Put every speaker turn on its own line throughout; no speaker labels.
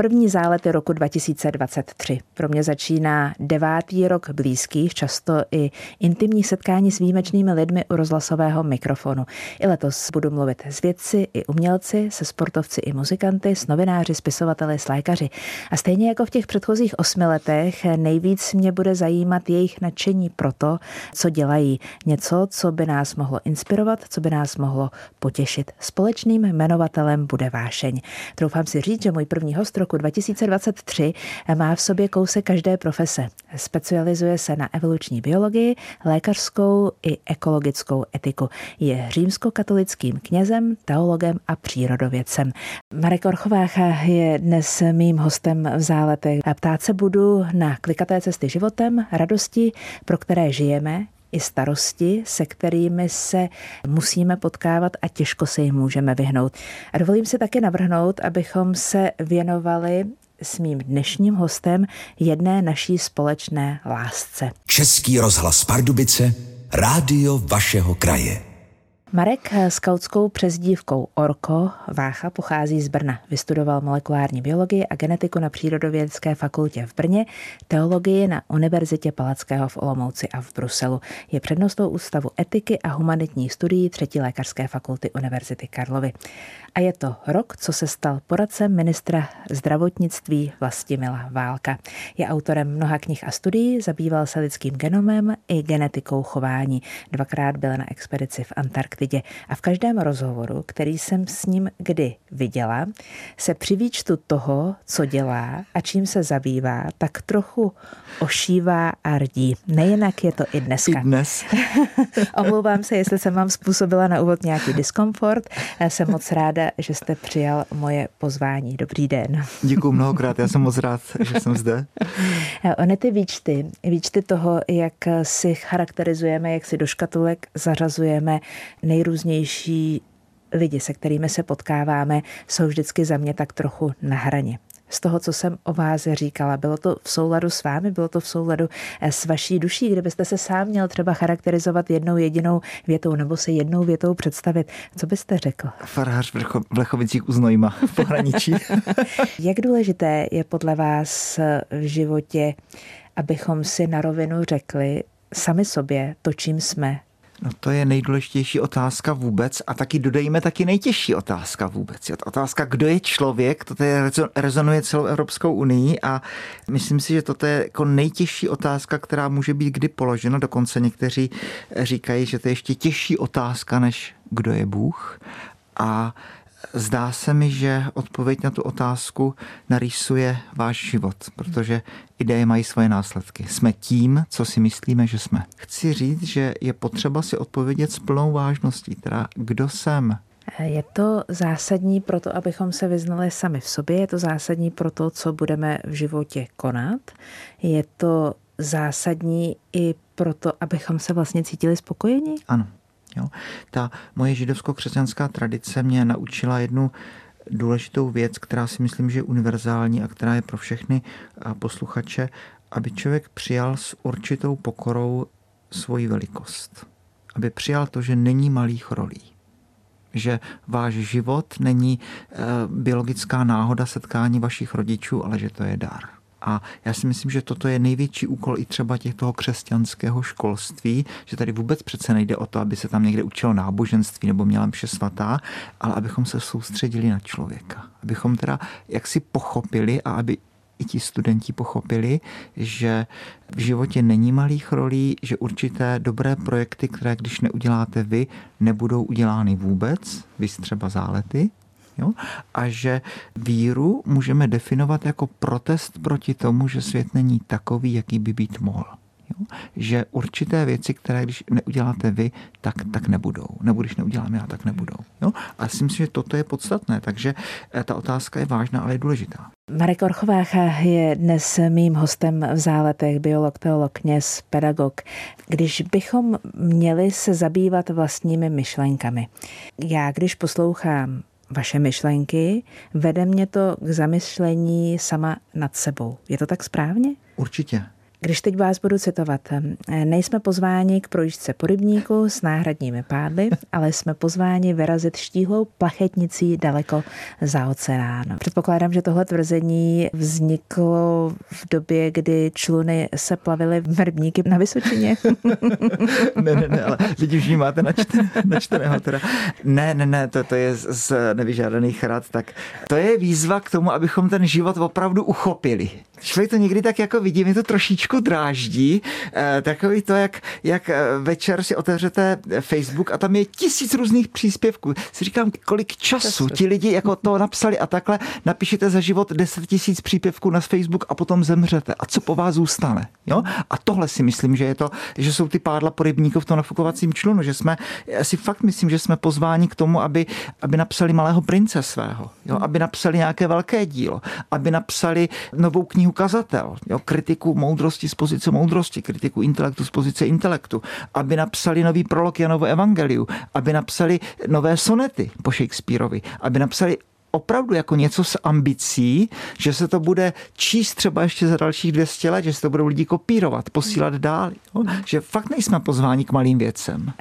První zálety roku 2023. Pro mě začíná devátý rok blízkých, často i intimních setkání s výjimečnými lidmi u rozhlasového mikrofonu. I letos budu mluvit s vědci i umělci, se sportovci i muzikanty, s novináři, spisovateli, s lékaři. A stejně jako v těch předchozích osmi letech, nejvíc mě bude zajímat jejich nadšení pro to, co dělají. Něco, co by nás mohlo inspirovat, co by nás mohlo potěšit. Společným jmenovatelem bude vášeň. Troufám si říct, že můj první host roku 2023 má v sobě kousek každé profese. Specializuje se na evoluční biologii, lékařskou i ekologickou etiku. Je římskokatolickým knězem, teologem a přírodovědcem. Marek Orchovách je dnes mým hostem v záletech. Ptát se budu na klikaté cesty životem, radosti, pro které žijeme, i starosti, se kterými se musíme potkávat a těžko se jim můžeme vyhnout. A dovolím si také navrhnout, abychom se věnovali s mým dnešním hostem jedné naší společné lásce.
Český rozhlas Pardubice, rádio vašeho kraje.
Marek s kautskou přezdívkou Orko Vácha pochází z Brna. Vystudoval molekulární biologii a genetiku na Přírodovědecké fakultě v Brně, teologii na Univerzitě Palackého v Olomouci a v Bruselu. Je přednostou Ústavu etiky a humanitních studií třetí lékařské fakulty Univerzity Karlovy. A je to rok, co se stal poradcem ministra zdravotnictví Vlastimila Válka. Je autorem mnoha knih a studií, zabýval se lidským genomem i genetikou chování. Dvakrát byl na expedici v Antarktidě a v každém rozhovoru, který jsem s ním kdy viděla, se při výčtu toho, co dělá a čím se zabývá, tak trochu ošívá a rdí. Nejinak je to i dneska.
I dnes.
Omlouvám se, jestli jsem vám způsobila na úvod nějaký diskomfort. Jsem moc ráda, že jste přijal moje pozvání. Dobrý den.
Děkuji mnohokrát, já jsem moc rád, že jsem zde.
Ony ty výčty, výčty toho, jak si charakterizujeme, jak si do škatulek zařazujeme nejrůznější lidi, se kterými se potkáváme, jsou vždycky za mě tak trochu na hraně z toho, co jsem o vás říkala. Bylo to v souladu s vámi, bylo to v souladu eh, s vaší duší, kdybyste se sám měl třeba charakterizovat jednou jedinou větou nebo se jednou větou představit. Co byste řekl?
Farhář v Vlechovicích u Znojma v pohraničí.
Jak důležité je podle vás v životě, abychom si na rovinu řekli sami sobě to, čím jsme,
No to je nejdůležitější otázka vůbec a taky dodejme taky nejtěžší otázka vůbec. To otázka, kdo je člověk, to je, rezonuje celou Evropskou unii a myslím si, že toto je jako nejtěžší otázka, která může být kdy položena. Dokonce někteří říkají, že to je ještě těžší otázka, než kdo je Bůh. A Zdá se mi, že odpověď na tu otázku narýsuje váš život, protože ideje mají svoje následky. Jsme tím, co si myslíme, že jsme. Chci říct, že je potřeba si odpovědět s plnou vážností, teda kdo jsem,
je to zásadní pro to, abychom se vyznali sami v sobě, je to zásadní pro to, co budeme v životě konat, je to zásadní i pro to, abychom se vlastně cítili spokojení?
Ano. Jo? Ta moje židovsko-křesťanská tradice mě naučila jednu důležitou věc, která si myslím, že je univerzální a která je pro všechny posluchače, aby člověk přijal s určitou pokorou svoji velikost. Aby přijal to, že není malých rolí. Že váš život není e, biologická náhoda setkání vašich rodičů, ale že to je dar. A já si myslím, že toto je největší úkol i třeba těch toho křesťanského školství, že tady vůbec přece nejde o to, aby se tam někde učilo náboženství nebo měla mše svatá, ale abychom se soustředili na člověka. Abychom teda jaksi pochopili a aby i ti studenti pochopili, že v životě není malých rolí, že určité dobré projekty, které když neuděláte vy, nebudou udělány vůbec, vy třeba zálety, Jo? A že víru můžeme definovat jako protest proti tomu, že svět není takový, jaký by být mohl. Jo? Že určité věci, které když neuděláte vy, tak, tak nebudou. Nebo když neudělám já, tak nebudou. Jo? A myslím že toto je podstatné, takže eh, ta otázka je vážná, ale je důležitá.
Marek Orchovácha je dnes mým hostem v záletech, biolog, teolog, kněz, pedagog. Když bychom měli se zabývat vlastními myšlenkami. Já, když poslouchám vaše myšlenky, vede mě to k zamyšlení sama nad sebou. Je to tak správně?
Určitě.
Když teď vás budu citovat, nejsme pozváni k projížďce po rybníku s náhradními pádly, ale jsme pozváni vyrazit štíhlou plachetnicí daleko za oceán. Předpokládám, že tohle tvrzení vzniklo v době, kdy čluny se plavily v rybníky na Vysočině.
ne, ne, ne, ale lidi už máte načteného, načteného teda. Ne, ne, ne, to, to je z nevyžádaných rad, tak to je výzva k tomu, abychom ten život opravdu uchopili. Člověk to někdy tak jako vidí, mi to trošičku dráždí. Eh, takový to, jak, jak eh, večer si otevřete Facebook a tam je tisíc různých příspěvků. Si říkám, kolik času ti lidi jako to napsali a takhle napíšete za život 10 tisíc příspěvků na Facebook a potom zemřete. A co po vás zůstane? Jo? A tohle si myslím, že je to, že jsou ty pádla po rybníku v tom nafukovacím člunu, že jsme, já si fakt myslím, že jsme pozváni k tomu, aby, aby napsali malého prince svého, jo? aby napsali nějaké velké dílo, aby napsali novou knihu knihu Kazatel, jo, kritiku moudrosti z pozice moudrosti, kritiku intelektu z pozice intelektu, aby napsali nový prolog Janovo evangeliu, aby napsali nové sonety po Shakespeareovi, aby napsali opravdu jako něco s ambicí, že se to bude číst třeba ještě za dalších 200 let, že se to budou lidi kopírovat, posílat dál. Jo? Že fakt nejsme pozváni k malým věcem.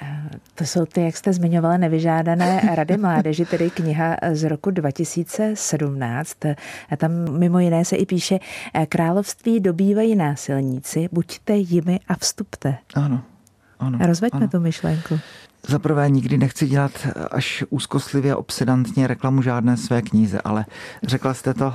To jsou ty, jak jste zmiňovala, nevyžádané rady mládeži, tedy kniha z roku 2017. A tam mimo jiné se i píše, království dobývají násilníci, buďte jimi a vstupte.
Ano. Ano,
Rozveďme ano. tu myšlenku.
Za prvé nikdy nechci dělat až úzkostlivě obsedantně reklamu žádné své kníze, ale řekla jste to,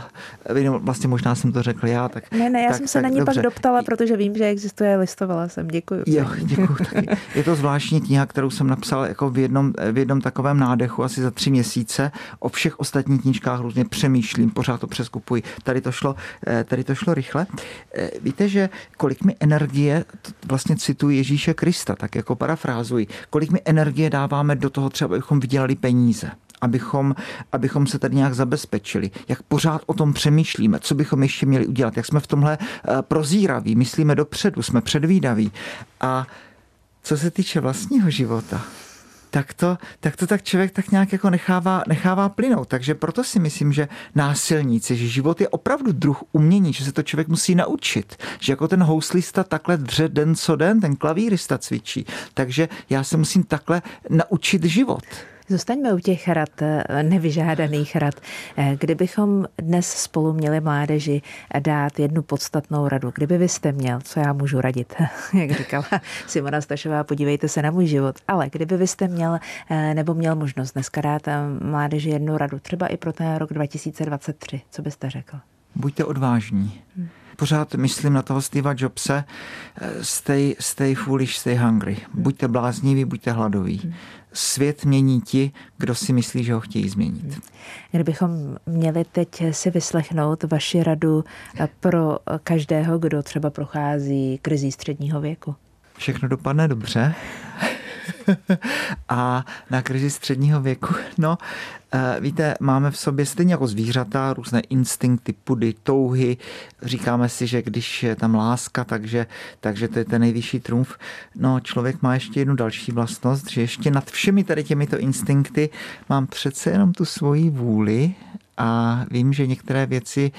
vlastně možná jsem to řekl já. Tak,
ne, ne, já
tak,
jsem se tak, na ní dobře. pak doptala, protože vím, že existuje, listovala jsem, děkuji.
Jo, děkuji. Je to zvláštní kniha, kterou jsem napsal jako v jednom, v jednom takovém nádechu asi za tři měsíce. O všech ostatních knížkách různě přemýšlím, pořád to přeskupuji. Tady to šlo, eh, tady to šlo rychle. Eh, víte, že kolik mi energie, vlastně cituji Ježíše Krista, tak jako parafrázuji, kolik mi energie dáváme do toho třeba, abychom vydělali peníze abychom, abychom se tady nějak zabezpečili, jak pořád o tom přemýšlíme, co bychom ještě měli udělat, jak jsme v tomhle eh, prozíraví, myslíme dopředu, jsme předvídaví. A co se týče vlastního života, tak to, tak to tak člověk tak nějak jako nechává, nechává plynout. Takže proto si myslím, že násilníci, že život je opravdu druh umění, že se to člověk musí naučit. Že jako ten houslista takhle dře den co den, ten klavírista cvičí. Takže já se musím takhle naučit život.
Zůstaňme u těch rad, eh, nevyžádaných rad. Eh, kdybychom dnes spolu měli mládeži dát jednu podstatnou radu, kdyby vy jste měl, co já můžu radit, jak říkala Simona Stašová, podívejte se na můj život, ale kdyby vy jste měl eh, nebo měl možnost dneska dát mládeži jednu radu, třeba i pro ten rok 2023, co byste řekl?
Buďte odvážní. Hmm pořád myslím na toho Steva Jobse, stay, stay foolish, stay hungry. Buďte blázniví, buďte hladoví. Svět mění ti, kdo si myslí, že ho chtějí změnit.
Kdybychom měli teď si vyslechnout vaši radu pro každého, kdo třeba prochází krizí středního věku.
Všechno dopadne dobře. a na krizi středního věku, no, eh, víte, máme v sobě stejně jako zvířata různé instinkty, pudy, touhy. Říkáme si, že když je tam láska, takže, takže to je ten nejvyšší trumf. No, člověk má ještě jednu další vlastnost, že ještě nad všemi tady těmito instinkty mám přece jenom tu svoji vůli a vím, že některé věci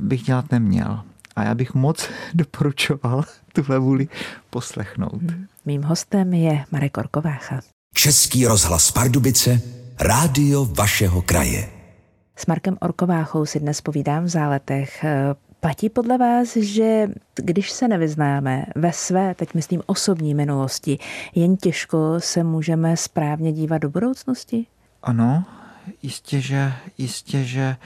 bych dělat neměl. A já bych moc doporučoval tuhle vůli poslechnout.
Mým hostem je Marek Orkovácha.
Český rozhlas Pardubice, rádio vašeho kraje.
S Markem Orkováchou si dnes povídám v záletech. Platí podle vás, že když se nevyznáme ve své, teď myslím osobní minulosti, jen těžko se můžeme správně dívat do budoucnosti?
Ano, jistě, že, jistě, že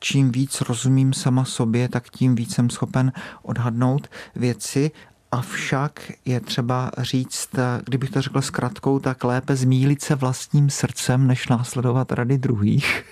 čím víc rozumím sama sobě, tak tím víc jsem schopen odhadnout věci Avšak je třeba říct, kdybych to řekl zkratkou, tak lépe zmílit se vlastním srdcem, než následovat rady druhých.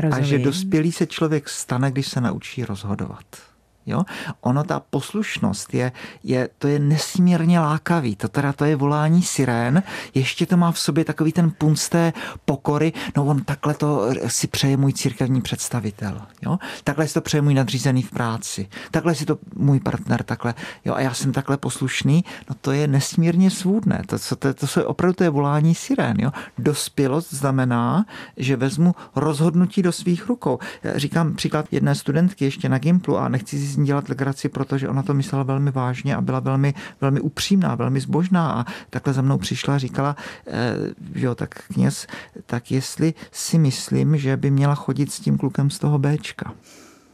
Rozumím. A že dospělý se člověk stane, když se naučí rozhodovat. Jo? Ono, ta poslušnost, je, je, to je nesmírně lákavý. To teda to je volání sirén. Ještě to má v sobě takový ten punc té pokory. No on takhle to si přeje můj církevní představitel. Jo? Takhle si to přeje můj nadřízený v práci. Takhle si to můj partner takhle. Jo? A já jsem takhle poslušný. No to je nesmírně svůdné. To, to, to, to je opravdu to je volání sirén. Jo? Dospělost znamená, že vezmu rozhodnutí do svých rukou. Já říkám příklad jedné studentky ještě na Gimplu a nechci z ní dělat legraci, protože ona to myslela velmi vážně a byla velmi, velmi upřímná, velmi zbožná a takhle za mnou přišla a říkala, eh, jo, tak kněz, tak jestli si myslím, že by měla chodit s tím klukem z toho Bčka.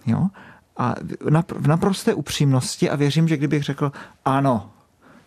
Jo? A v naprosté upřímnosti a věřím, že kdybych řekl ano,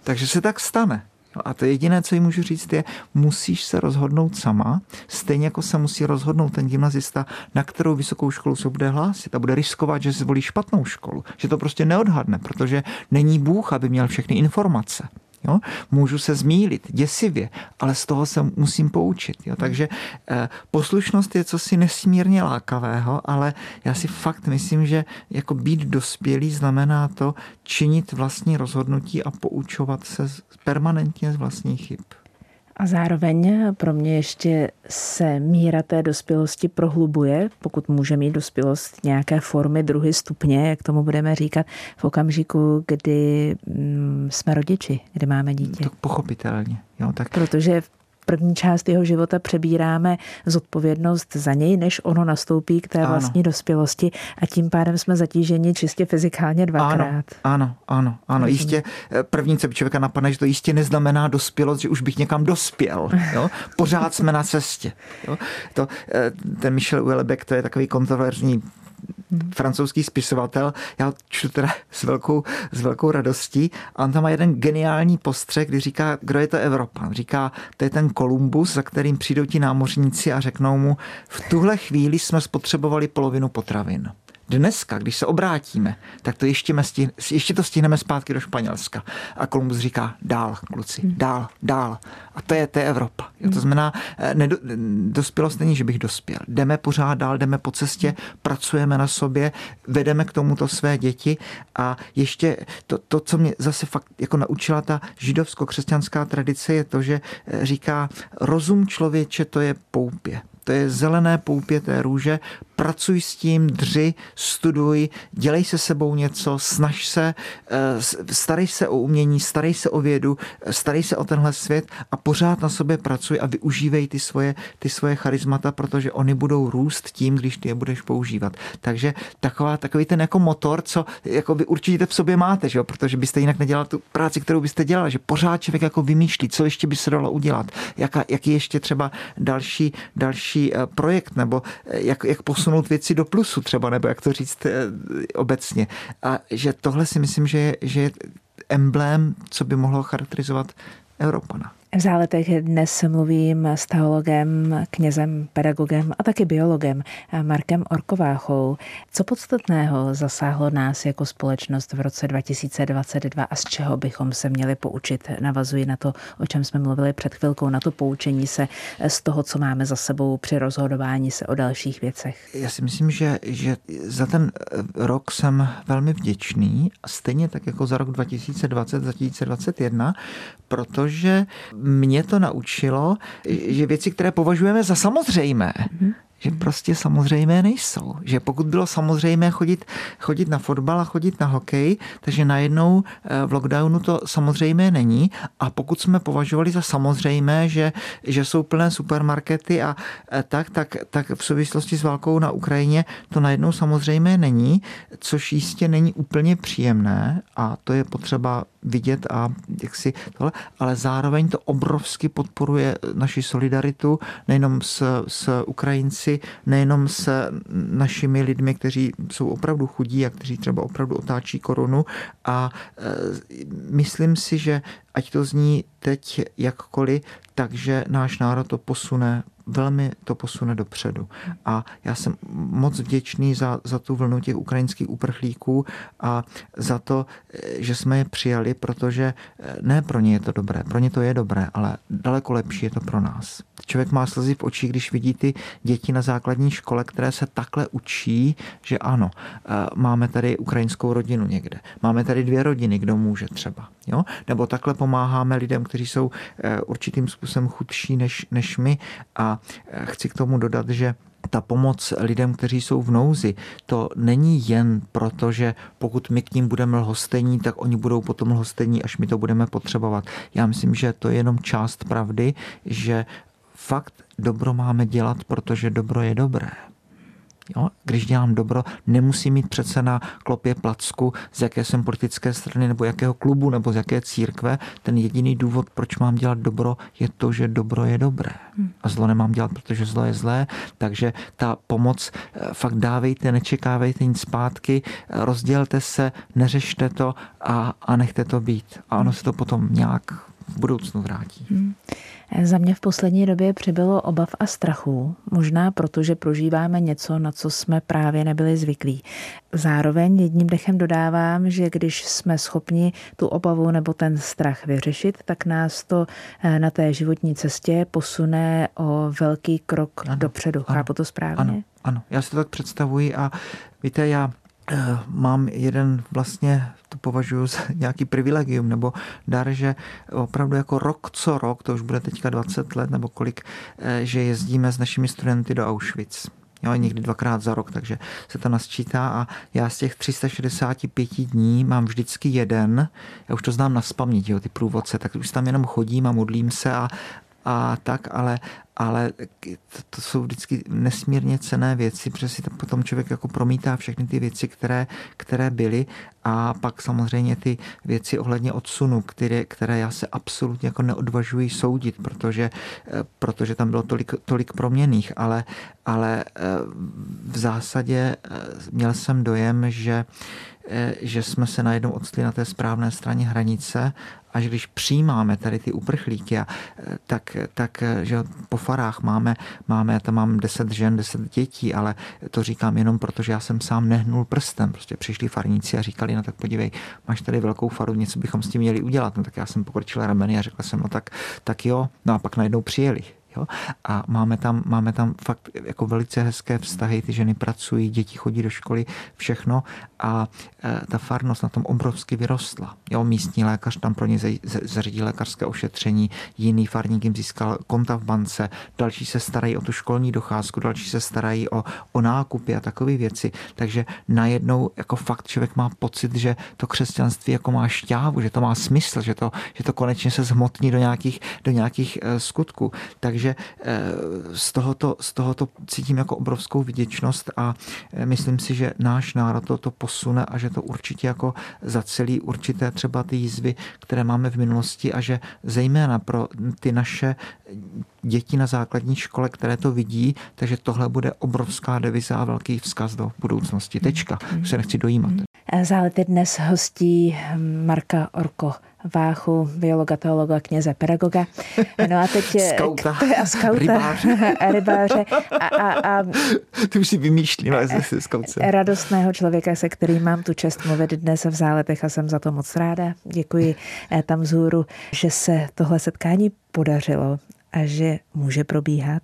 takže se tak stane. No a to jediné, co jí můžu říct, je, musíš se rozhodnout sama, stejně jako se musí rozhodnout ten gymnazista, na kterou vysokou školu se bude hlásit a bude riskovat, že zvolí špatnou školu, že to prostě neodhadne, protože není Bůh, aby měl všechny informace. Jo? Můžu se zmílit děsivě, ale z toho se musím poučit. Jo? Takže eh, poslušnost je cosi nesmírně lákavého, ale já si fakt myslím, že jako být dospělý znamená to činit vlastní rozhodnutí a poučovat se permanentně z vlastních chyb.
A zároveň pro mě ještě se míra té dospělosti prohlubuje, pokud může mít dospělost nějaké formy, druhy, stupně, jak tomu budeme říkat, v okamžiku, kdy mm, jsme rodiči, kdy máme dítě.
To pochopitelně. Jo, tak...
Protože první část jeho života přebíráme zodpovědnost za něj, než ono nastoupí k té ano. vlastní dospělosti a tím pádem jsme zatíženi čistě fyzikálně dvakrát.
Ano, ano, ano. ano. Jistě eh, první, co by člověka napadne, že to jistě neznamená dospělost, že už bych někam dospěl. Jo? Pořád jsme na cestě. Jo? To, eh, ten Michel Houellebecq, to je takový kontroverzní francouzský spisovatel, já čtu teda s velkou, s velkou radostí a on tam má jeden geniální postřeh, kdy říká, kdo je to Evropa. Říká, to je ten Kolumbus, za kterým přijdou ti námořníci a řeknou mu, v tuhle chvíli jsme spotřebovali polovinu potravin. Dneska, když se obrátíme, tak to ještě, stihne, ještě to stihneme zpátky do Španělska. A Kolumbus říká, dál, kluci, hmm. dál, dál. A to je, to je Evropa. Jo, to hmm. znamená, eh, nedo, dospělost není, že bych dospěl. Jdeme pořád dál, jdeme po cestě, hmm. pracujeme na sobě, vedeme k tomuto své děti a ještě to, to co mě zase fakt jako naučila ta židovsko-křesťanská tradice, je to, že eh, říká, rozum člověče to je poupě to je zelené poupě té růže, pracuj s tím, dři, studuj, dělej se sebou něco, snaž se, eh, starej se o umění, starej se o vědu, eh, starej se o tenhle svět a pořád na sobě pracuj a využívej ty svoje, ty svoje charizmata, protože oni budou růst tím, když ty je budeš používat. Takže taková, takový ten jako motor, co jako vy určitě v sobě máte, že jo? protože byste jinak nedělal tu práci, kterou byste dělal, že pořád člověk jako vymýšlí, co ještě by se dalo udělat, jaká, jaký ještě třeba další, další eh, projekt, nebo jak, jak posunout posunout věci do plusu třeba, nebo jak to říct eh, obecně. A že tohle si myslím, že je, že je emblém, co by mohlo charakterizovat Evropana.
V záletech dnes mluvím s teologem, knězem, pedagogem a taky biologem Markem Orkováchou. Co podstatného zasáhlo nás jako společnost v roce 2022 a z čeho bychom se měli poučit? Navazuji na to, o čem jsme mluvili před chvilkou, na to poučení se z toho, co máme za sebou při rozhodování se o dalších věcech.
Já si myslím, že, že za ten rok jsem velmi vděčný, stejně tak jako za rok 2020, 2021, protože mě to naučilo, že věci, které považujeme za samozřejmé, mm-hmm že prostě samozřejmé nejsou. Že pokud bylo samozřejmé chodit, chodit na fotbal a chodit na hokej, takže najednou eh, v lockdownu to samozřejmé není. A pokud jsme považovali za samozřejmé, že, že jsou plné supermarkety a eh, tak, tak, tak v souvislosti s válkou na Ukrajině to najednou samozřejmé není, což jistě není úplně příjemné a to je potřeba vidět a jak si tohle, ale zároveň to obrovsky podporuje naši solidaritu nejenom s, s Ukrajinci, nejenom s našimi lidmi, kteří jsou opravdu chudí a kteří třeba opravdu otáčí korunu. A e, myslím si, že ať to zní teď jakkoliv, takže náš národ to posune velmi to posune dopředu. A já jsem moc vděčný za, za tu vlnu těch ukrajinských uprchlíků a za to, že jsme je přijali, protože eh, ne pro ně je to dobré, pro ně to je dobré, ale daleko lepší je to pro nás. Člověk má slzy v očích, když vidí ty děti na základní škole, které se takhle učí, že ano, eh, máme tady ukrajinskou rodinu někde, máme tady dvě rodiny, kdo může třeba. Jo? Nebo takhle pomáháme lidem, kteří jsou eh, určitým způsobem chudší než, než my a Eh, chci k tomu dodat, že ta pomoc lidem, kteří jsou v nouzi, to není jen proto, že pokud my k ním budeme lhostení, tak oni budou potom lhostení, až my to budeme potřebovat. Já myslím, že to je jenom část pravdy, že fakt dobro máme dělat, protože dobro je dobré. Jo? Když dělám dobro, nemusím mít přece na klopě placku, z jaké jsem politické strany, nebo jakého klubu, nebo z jaké církve. Ten jediný důvod, proč mám dělat dobro, je to, že dobro je dobré. A zlo nemám dělat, protože zlo je zlé. Takže ta pomoc, eh, fakt dávejte, nečekávejte nic zpátky, rozdělte se, neřešte to a, a nechte to být. A ono se to potom nějak v budoucnu vrátí. Hmm.
Za mě v poslední době přibylo obav a strachu, možná proto, že prožíváme něco, na co jsme právě nebyli zvyklí. Zároveň jedním dechem dodávám, že když jsme schopni tu obavu nebo ten strach vyřešit, tak nás to eh, na té životní cestě posune o velký krok ano, dopředu. Ano, Chápu to správně?
Ano, ano, já si to tak představuji a víte, já Eh, mám jeden vlastně, považuji za nějaký privilegium nebo dar, že opravdu jako rok co rok, to už bude teďka 20 let nebo kolik, eh, že jezdíme s našimi studenty do Auschwitz. Jo, někdy dvakrát za rok, takže se to nasčítá a já z těch 365 dní mám vždycky jeden, já už to znám na spaměť, jo, ty průvodce, tak už tam jenom chodím a modlím se a, a tak, ale, ale to jsou vždycky nesmírně cené věci, protože si to potom člověk jako promítá všechny ty věci, které, které byly. A pak samozřejmě ty věci ohledně odsunu, které, které já se absolutně jako neodvažuji soudit, protože, protože tam bylo tolik, tolik proměných, ale, ale eh, v zásadě eh, měl jsem dojem, že eh, že jsme se najednou odstli na té správné straně hranice. A že když přijímáme tady ty uprchlíky, a, tak, tak že po farách máme, máme, já tam mám deset žen, deset dětí, ale to říkám jenom proto, že já jsem sám nehnul prstem. Prostě přišli farníci a říkali, no tak podívej, máš tady velkou faru, něco bychom s tím měli udělat. No tak já jsem pokrčil rameny a řekl jsem, no tak, tak jo, no a pak najednou přijeli. Jo? A máme tam, máme tam fakt jako velice hezké vztahy, ty ženy pracují, děti chodí do školy, všechno a e, ta farnost na tom obrovsky vyrostla. Jo? Místní lékař tam pro ně zařídil lékařské ošetření, jiný farník jim získal konta v bance, další se starají o tu školní docházku, další se starají o, o nákupy a takové věci. Takže najednou jako fakt člověk má pocit, že to křesťanství jako má šťávu, že to má smysl, že to, že to konečně se zhmotní do nějakých, do nějakých e, skutků. Takže takže eh, z tohoto, z tohoto cítím jako obrovskou vděčnost a eh, myslím si, že náš národ to, to posune a že to určitě jako zacelí určité třeba ty jízvy, které máme v minulosti a že zejména pro ty naše děti na základní škole, které to vidí, takže tohle bude obrovská deviza a velký vzkaz do budoucnosti. Tečka. Už se nechci dojímat.
Zálety dnes hostí Marka Orko Váchu, biologa, teologa, kněze, pedagoga.
No a teď... skauta,
a skauta, rybáře. A rybáře. A, a, a,
Ty už si vymýšlí, no, skautce.
Radostného člověka, se kterým mám tu čest mluvit dnes v záletech a jsem za to moc ráda. Děkuji eh, tam zhůru, že se tohle setkání podařilo a že může probíhat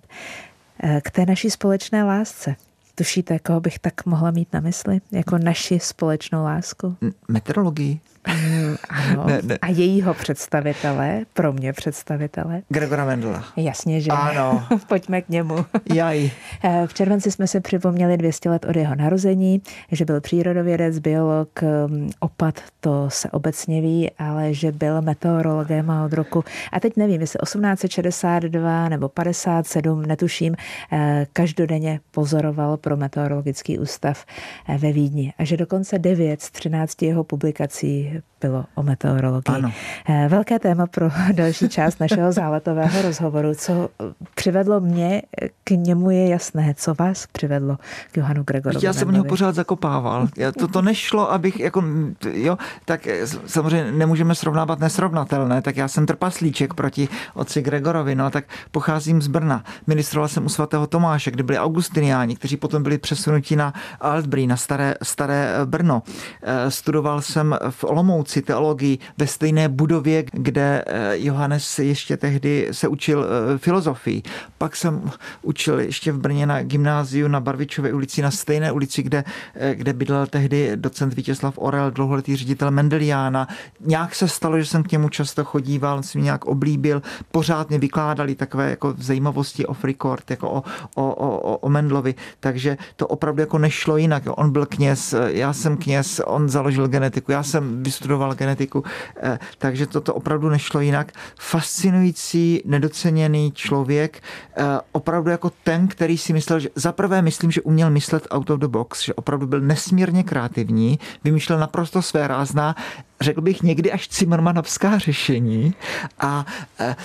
eh, k té naší společné lásce. Tušíte, koho bych tak mohla mít na mysli? Jako naši společnou lásku?
Meteorologii.
Mm, ano. Ne, ne. A jejího představitele, pro mě představitele.
Gregora Mendela.
Jasně, že.
Ano.
Pojďme k němu.
Jaj.
Eh, v červenci jsme se připomněli 200 let od jeho narození, že byl přírodovědec, biolog, mm, opat, to se obecně ví, ale že byl meteorologem od roku, a teď nevím, jestli 1862 nebo 57, netuším, eh, každodenně pozoroval pro meteorologický ústav eh, ve Vídni. A že dokonce 9 z 13 jeho publikací bylo o meteorologii.
Ano.
Eh, velké téma pro další část našeho záletového rozhovoru. Co přivedlo mě k němu je jasné. Co vás přivedlo k Johanu Gregorovi?
Já jsem něho pořád zakopával. Já, to, to nešlo, abych jako, jo, tak eh, samozřejmě nemůžeme srovnávat nesrovnatelné, tak já jsem trpaslíček proti otci Gregorovi, no tak pocházím z Brna. Ministroval jsem u svatého Tomáše, kde byli augustiniáni, kteří potom byli přesunuti na Altbrý, na staré, staré Brno. Eh, studoval jsem v Olomouci teologii ve stejné budově, kde eh, Johannes ještě tehdy se učil eh, filozofii. Pak jsem učil ještě v Brně na gymnáziu na Barvičové ulici, na stejné ulici, kde, eh, kde bydlel tehdy docent Vítězslav Orel, dlouholetý ředitel Mendeliána. Nějak se stalo, že jsem k němu často chodíval, on si mě nějak oblíbil, pořád mě vykládali takové jako zajímavosti off record, jako o, o, o, o Mendlovi, takže to opravdu jako nešlo jinak. On byl kněz, já jsem kněz, on založil genetiku, já jsem studoval genetiku, eh, takže toto opravdu nešlo jinak. Fascinující, nedoceněný člověk, eh, opravdu jako ten, který si myslel, že zaprvé myslím, že uměl myslet out of the box, že opravdu byl nesmírně kreativní, vymýšlel naprosto své rázná, řekl bych někdy až cimrmanovská řešení a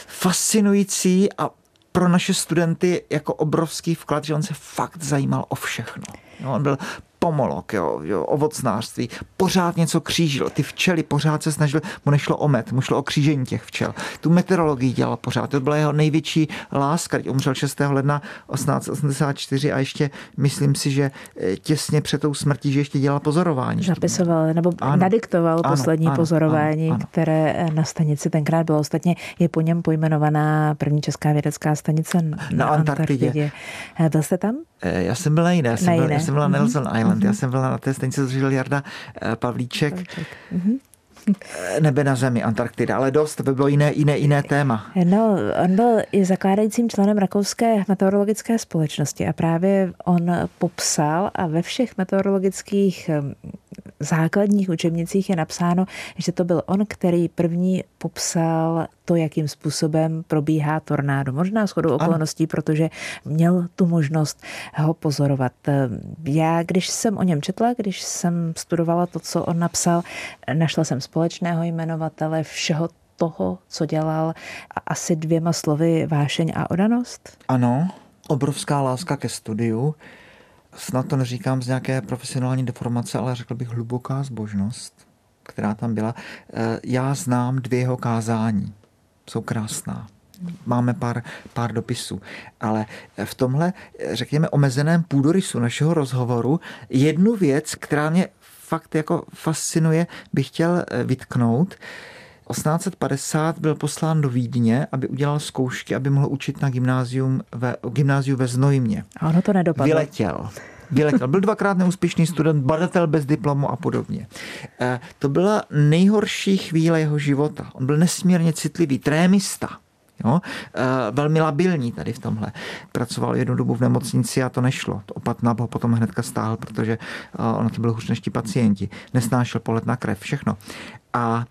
fascinující a pro naše studenty jako obrovský vklad, že on se fakt zajímal o všechno. No, on byl pomolok, jo, jo, ovocnářství, pořád něco křížil. Ty včely pořád se snažil, mu nešlo o met, mu šlo o křížení těch včel. Tu meteorologii dělal pořád, to byla jeho největší láska. Umřel 6. ledna 1884 a ještě myslím si, že eh, těsně před tou smrtí, že ještě dělal pozorování.
Zapisoval nebo ano, nadiktoval ano, poslední ano, pozorování, ano, ano. které eh, na stanici tenkrát bylo. Ostatně je po něm pojmenovaná první česká vědecká stanice na, na Antarktidě. Antarktidě. Eh, byl jste tam?
Já jsem byl na jiné, já jsem. Byl, já jsem byl na Nelson mm-hmm. Island, mm-hmm. já jsem byl na té stanici, co Jarda eh, Pavlíček. Pavlíček. Mm-hmm nebe na zemi, Antarktida, ale dost, to by bylo jiné, jiné, jiné téma.
No, on byl i zakládajícím členem Rakouské meteorologické společnosti a právě on popsal a ve všech meteorologických základních učebnicích je napsáno, že to byl on, který první popsal to, jakým způsobem probíhá tornádo. Možná shodou okolností, protože měl tu možnost ho pozorovat. Já, když jsem o něm četla, když jsem studovala to, co on napsal, našla jsem společného jmenovatele všeho toho, co dělal, asi dvěma slovy vášeň a odanost?
Ano, obrovská láska ke studiu, snad to neříkám z nějaké profesionální deformace, ale řekl bych hluboká zbožnost, která tam byla. Eh, já znám dvě jeho kázání. Jsou krásná. Máme pár, pár dopisů. Ale v tomhle, řekněme, omezeném půdorysu našeho rozhovoru jednu věc, která mě fakt jako fascinuje, bych chtěl eh, vytknout. 1850 byl poslán do Vídně, aby udělal zkoušky, aby mohl učit na gymnázium ve, gymnáziu ve Znojmě.
A ono to nedopadlo.
Vyletěl. Vyletěl. Byl dvakrát neúspěšný student, badatel bez diplomu a podobně. E, to byla nejhorší chvíle jeho života. On byl nesmírně citlivý, trémista. Jo? E, velmi labilní tady v tomhle. Pracoval jednu dobu v nemocnici a to nešlo. Opat ho potom hnedka stáhl, protože e, ono to byl hůř než ti pacienti. Nesnášel polet na krev, všechno. A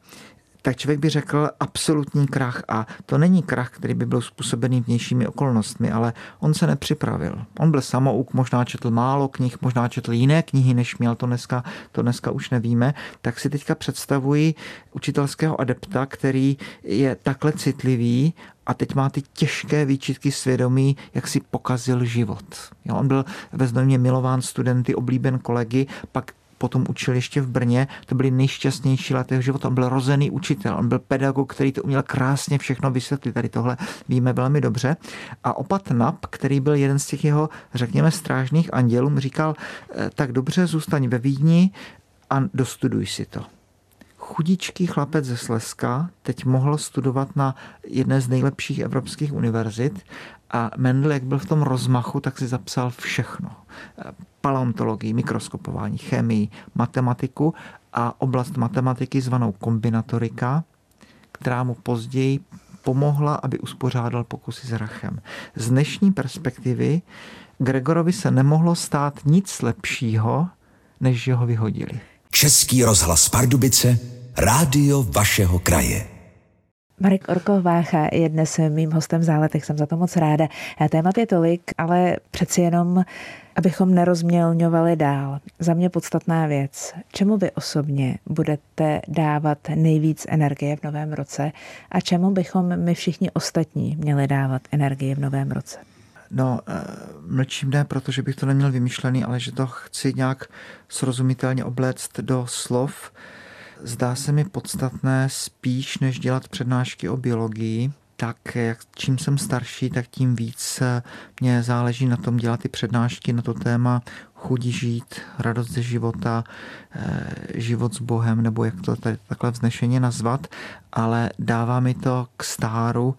tak člověk by řekl absolutní krach. A to není krach, který by byl způsobený vnějšími okolnostmi, ale on se nepřipravil. On byl samouk, možná četl málo knih, možná četl jiné knihy, než měl, to dneska, to dneska už nevíme. Tak si teďka představuji učitelského adepta, který je takhle citlivý a teď má ty těžké výčitky svědomí, jak si pokazil život. Jo, on byl ve Znojmě milován studenty, oblíben kolegy, pak potom učil ještě v Brně, to byly nejšťastnější lety jeho života. On byl rozený učitel, on byl pedagog, který to uměl krásně všechno vysvětlit. Tady tohle víme velmi dobře. A opat Nap, který byl jeden z těch jeho, řekněme, strážných andělů, říkal, eh, tak dobře, zůstaň ve Vídni a dostuduj si to chudičký chlapec ze Slezska teď mohl studovat na jedné z nejlepších evropských univerzit a Mendel, jak byl v tom rozmachu, tak si zapsal všechno. Paleontologii, mikroskopování, chemii, matematiku a oblast matematiky zvanou kombinatorika, která mu později pomohla, aby uspořádal pokusy s rachem. Z dnešní perspektivy Gregorovi se nemohlo stát nic lepšího, než že ho vyhodili.
Český rozhlas Pardubice, rádio vašeho kraje.
Marek Orko Vácha je dnes mým hostem v záletech, jsem za to moc ráda. Témat je tolik, ale přeci jenom, abychom nerozmělňovali dál. Za mě podstatná věc. Čemu vy osobně budete dávat nejvíc energie v novém roce a čemu bychom my všichni ostatní měli dávat energie v novém roce?
No, eh, mlčím ne, protože bych to neměl vymyšlený, ale že to chci nějak srozumitelně obléct do slov, zdá se mi podstatné spíš, než dělat přednášky o biologii, tak jak, čím jsem starší, tak tím víc mě záleží na tom dělat ty přednášky na to téma chudí žít, radost ze života, eh, život s Bohem, nebo jak to tady takhle vznešeně nazvat, ale dává mi to k stáru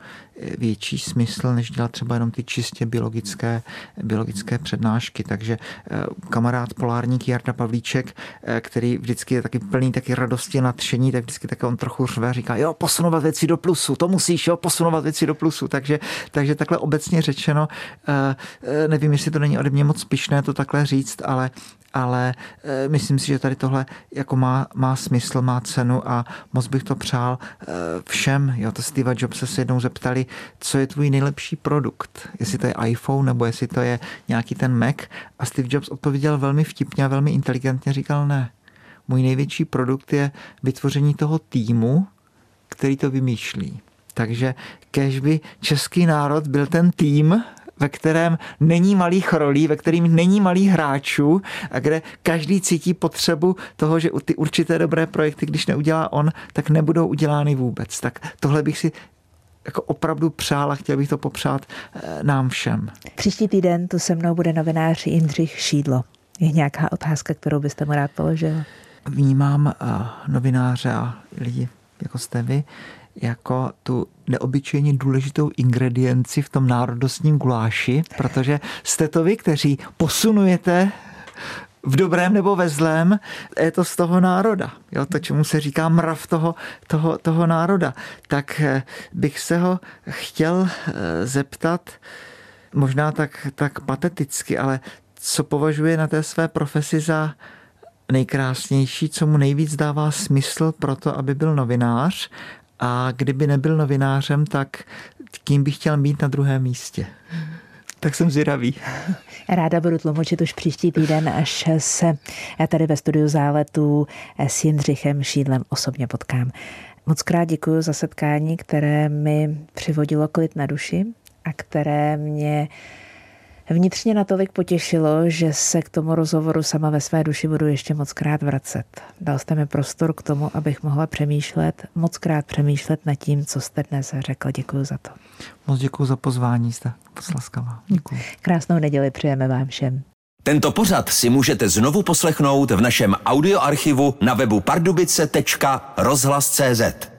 větší smysl, než dělat třeba jenom ty čistě biologické, biologické přednášky. Takže eh, kamarád polárník Jarda Pavlíček, eh, který vždycky je taky plný taky radosti a nadšení, tak vždycky tak on trochu řve, říká, jo, posunovat věci do plusu, to musíš, jo, posunovat věci do plusu. Takže, takže takhle obecně řečeno, nevím, jestli to není ode mě moc spišné to takhle říct, říct, ale ale e, myslím si, že tady tohle jako má, má smysl, má cenu a moc bych to přál e, všem. Jo, to Steve Jobs se jednou zeptali, co je tvůj nejlepší produkt, jestli to je iPhone nebo jestli to je nějaký ten Mac a Steve Jobs odpověděl velmi vtipně a velmi inteligentně, říkal ne. Můj největší produkt je vytvoření toho týmu, který to vymýšlí. Takže kež by český národ byl ten tým, ve kterém není malých rolí, ve kterým není malých hráčů a kde každý cítí potřebu toho, že ty určité dobré projekty, když neudělá on, tak nebudou udělány vůbec. Tak tohle bych si jako opravdu přál a chtěl bych to popřát eh, nám všem.
Příští týden tu se mnou bude novinář Jindřich Šídlo. Je nějaká otázka, kterou byste mu rád položil?
Vnímám eh, novináře a lidi, jako jste vy, jako tu neobyčejně důležitou ingredienci v tom národnostním guláši, protože jste to vy, kteří posunujete v dobrém nebo ve zlém, je to z toho národa. Jo, to, čemu se říká mrav toho, toho, toho národa. Tak eh, bych se ho chtěl eh, zeptat, možná tak, tak pateticky, ale co považuje na té své profesi za nejkrásnější, co mu nejvíc dává smysl pro to, aby byl novinář a kdyby nebyl novinářem, tak kým bych chtěl mít na druhém místě. Tak jsem zvědavý.
Ráda budu tlumočit už příští týden, až se tady ve studiu záletů s Jindřichem Šídlem osobně potkám. Moc krát děkuji za setkání, které mi přivodilo klid na duši a které mě vnitřně natolik potěšilo, že se k tomu rozhovoru sama ve své duši budu ještě moc krát vracet. Dal jste mi prostor k tomu, abych mohla přemýšlet, moc krát přemýšlet nad tím, co jste dnes řekl. Děkuji za to.
Moc děkuji za pozvání, jste poslaskavá. Děkuji.
Krásnou neděli přejeme vám všem.
Tento pořad si můžete znovu poslechnout v našem audioarchivu na webu pardubice.rozhlas.cz.